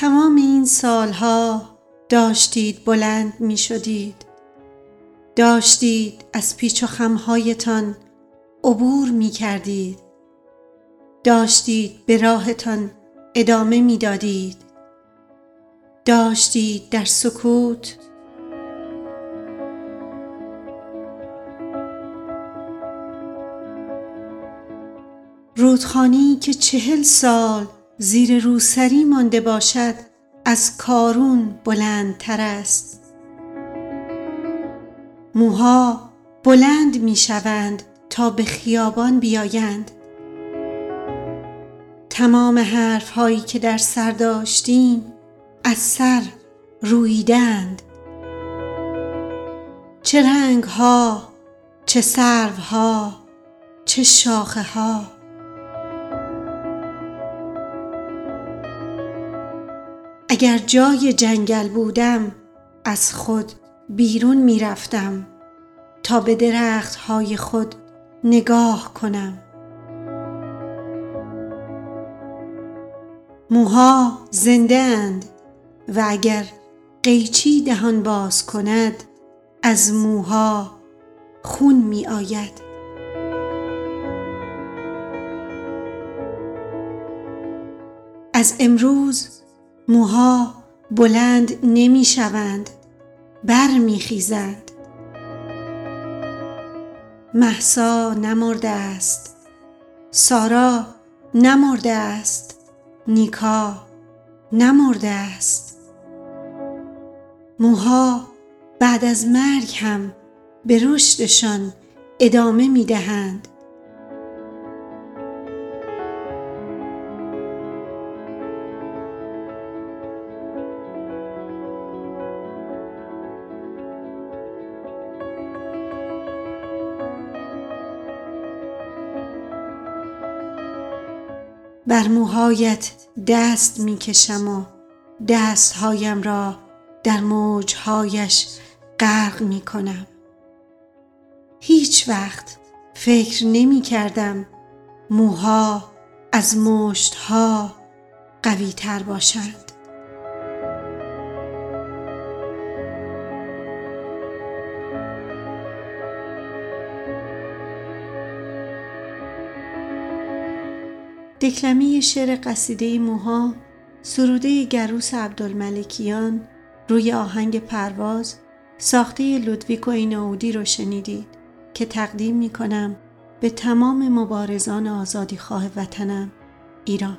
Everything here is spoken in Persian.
تمام این سالها داشتید بلند می شدید داشتید از پیچ و خمهایتان عبور می کردید داشتید به راهتان ادامه می دادید داشتید در سکوت رودخانی که چهل سال زیر روسری مانده باشد از کارون بلندتر است. موها بلند می شوند تا به خیابان بیایند. تمام حرف هایی که در سر داشتیم از سر رویدند. چه رنگ ها چه سرو ها چه شاخه ها اگر جای جنگل بودم از خود بیرون می رفتم تا به درخت های خود نگاه کنم. موها زنده اند و اگر قیچی دهان باز کند از موها خون می آید از امروز موها بلند نمی شوند بر می خیزند محسا نمرده است سارا نمرده است نیکا نمرده است. موها بعد از مرگ هم به رشدشان ادامه می دهند بر موهایت دست می کشم و دستهایم را در موجهایش غرق می کنم هیچ وقت فکر نمی کردم موها از مشتها قوی تر باشند. دکلمه شعر قصیده موها سروده گروس عبدالملکیان روی آهنگ پرواز ساخته لودویکو ایناودی رو شنیدید که تقدیم می کنم به تمام مبارزان آزادی خواه وطنم ایران.